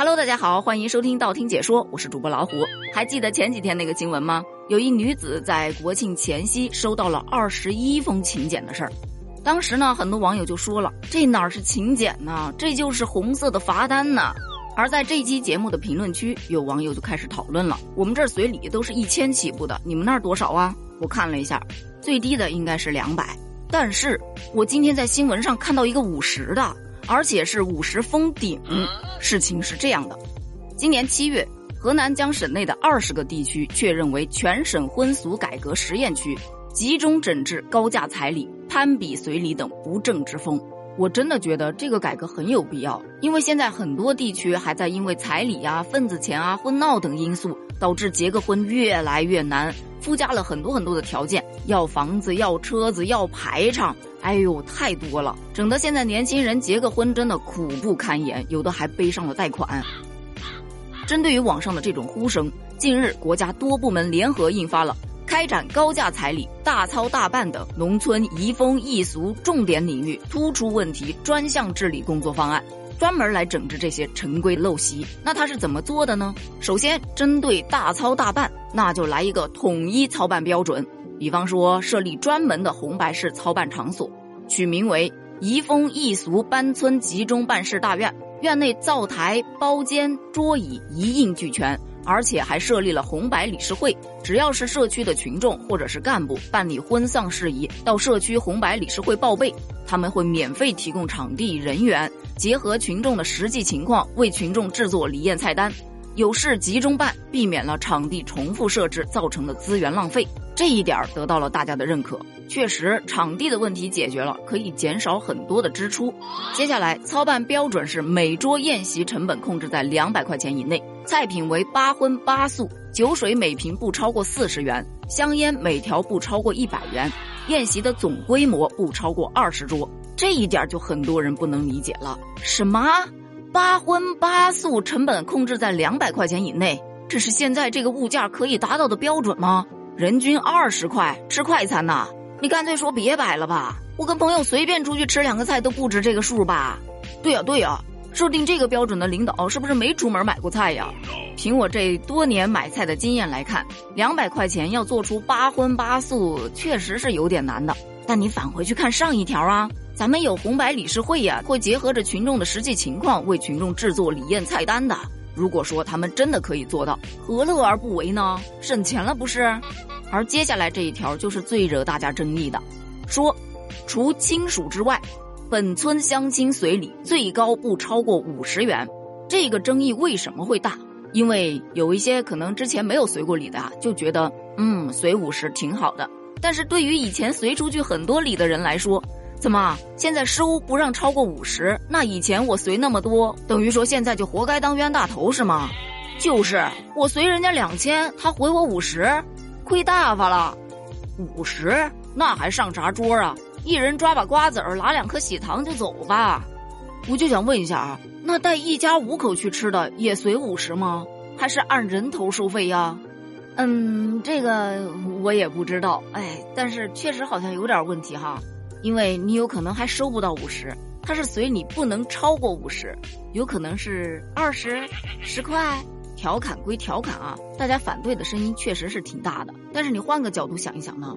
Hello，大家好，欢迎收听道听解说，我是主播老虎。还记得前几天那个新闻吗？有一女子在国庆前夕收到了二十一封请柬的事儿。当时呢，很多网友就说了：“这哪是请柬呢？这就是红色的罚单呢！”而在这期节目的评论区，有网友就开始讨论了：“我们这儿随礼都是一千起步的，你们那儿多少啊？”我看了一下，最低的应该是两百，但是我今天在新闻上看到一个五十的。而且是五十封顶。事情是这样的，今年七月，河南将省内的二十个地区确认为全省婚俗改革实验区，集中整治高价彩礼、攀比随礼等不正之风。我真的觉得这个改革很有必要，因为现在很多地区还在因为彩礼呀、份子钱啊、婚闹等因素，导致结个婚越来越难，附加了很多很多的条件，要房子、要车子、要排场。哎呦，太多了，整得现在年轻人结个婚真的苦不堪言，有的还背上了贷款。针对于网上的这种呼声，近日国家多部门联合印发了《开展高价彩礼、大操大办等农村移风易俗重点领域突出问题专项治理工作方案》，专门来整治这些陈规陋习。那他是怎么做的呢？首先，针对大操大办，那就来一个统一操办标准。比方说，设立专门的红白事操办场所，取名为“移风易俗班村集中办事大院”，院内灶台、包间、桌椅一应俱全，而且还设立了红白理事会。只要是社区的群众或者是干部办理婚丧事宜，到社区红白理事会报备，他们会免费提供场地、人员，结合群众的实际情况，为群众制作礼宴菜单。有事集中办，避免了场地重复设置造成的资源浪费，这一点得到了大家的认可。确实，场地的问题解决了，可以减少很多的支出。接下来，操办标准是每桌宴席成本控制在两百块钱以内，菜品为八荤八素，酒水每瓶不超过四十元，香烟每条不超过一百元，宴席的总规模不超过二十桌。这一点就很多人不能理解了，什么？八荤八素，成本控制在两百块钱以内，这是现在这个物价可以达到的标准吗？人均二十块吃快餐呐？你干脆说别摆了吧，我跟朋友随便出去吃两个菜都不止这个数吧？对呀对呀，设定这个标准的领导是不是没出门买过菜呀？凭我这多年买菜的经验来看，两百块钱要做出八荤八素，确实是有点难的。但你返回去看上一条啊。咱们有红白理事会呀，会结合着群众的实际情况为群众制作礼宴菜单的。如果说他们真的可以做到，何乐而不为呢？省钱了不是？而接下来这一条就是最惹大家争议的，说，除亲属之外，本村相亲随礼最高不超过五十元。这个争议为什么会大？因为有一些可能之前没有随过礼的啊，就觉得嗯随五十挺好的。但是对于以前随出去很多礼的人来说，怎么现在收不让超过五十？那以前我随那么多，等于说现在就活该当冤大头是吗？就是我随人家两千，他回我五十，亏大发了。五十那还上啥桌啊？一人抓把瓜子儿，拿两颗喜糖就走吧。我就想问一下啊，那带一家五口去吃的也随五十吗？还是按人头收费呀？嗯，这个我也不知道。哎，但是确实好像有点问题哈。因为你有可能还收不到五十，它是随你不能超过五十，有可能是二十、十块。调侃归调侃啊，大家反对的声音确实是挺大的。但是你换个角度想一想呢，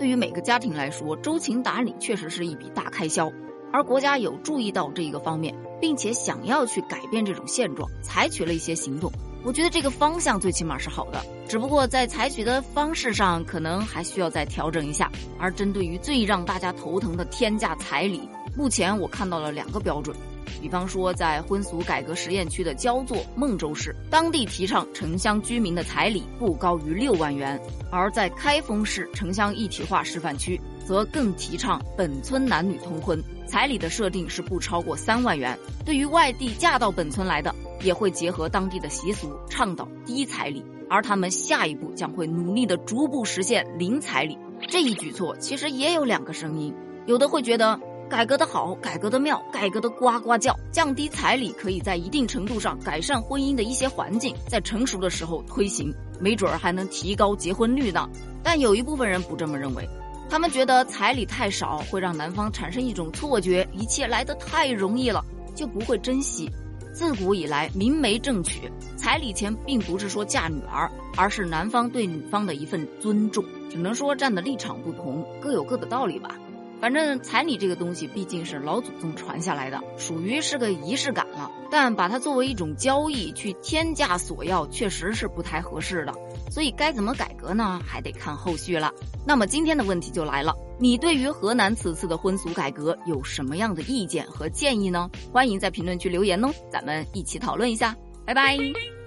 对于每个家庭来说，周勤打理确实是一笔大开销，而国家有注意到这一个方面，并且想要去改变这种现状，采取了一些行动。我觉得这个方向最起码是好的，只不过在采取的方式上可能还需要再调整一下。而针对于最让大家头疼的天价彩礼，目前我看到了两个标准，比方说在婚俗改革实验区的焦作、孟州市，当地提倡城乡居民的彩礼不高于六万元；而在开封市城乡一体化示范区，则更提倡本村男女通婚，彩礼的设定是不超过三万元。对于外地嫁到本村来的。也会结合当地的习俗，倡导低彩礼，而他们下一步将会努力的逐步实现零彩礼。这一举措其实也有两个声音，有的会觉得改革的好，改革的妙，改革的呱呱叫，降低彩礼可以在一定程度上改善婚姻的一些环境，在成熟的时候推行，没准儿还能提高结婚率呢。但有一部分人不这么认为，他们觉得彩礼太少会让男方产生一种错觉，一切来得太容易了，就不会珍惜。自古以来，明媒正娶，彩礼钱并不是说嫁女儿，而是男方对女方的一份尊重。只能说站的立场不同，各有各的道理吧。反正彩礼这个东西毕竟是老祖宗传下来的，属于是个仪式感了。但把它作为一种交易去天价索要，确实是不太合适的。所以该怎么改革呢？还得看后续了。那么今天的问题就来了，你对于河南此次的婚俗改革有什么样的意见和建议呢？欢迎在评论区留言哦，咱们一起讨论一下。拜拜。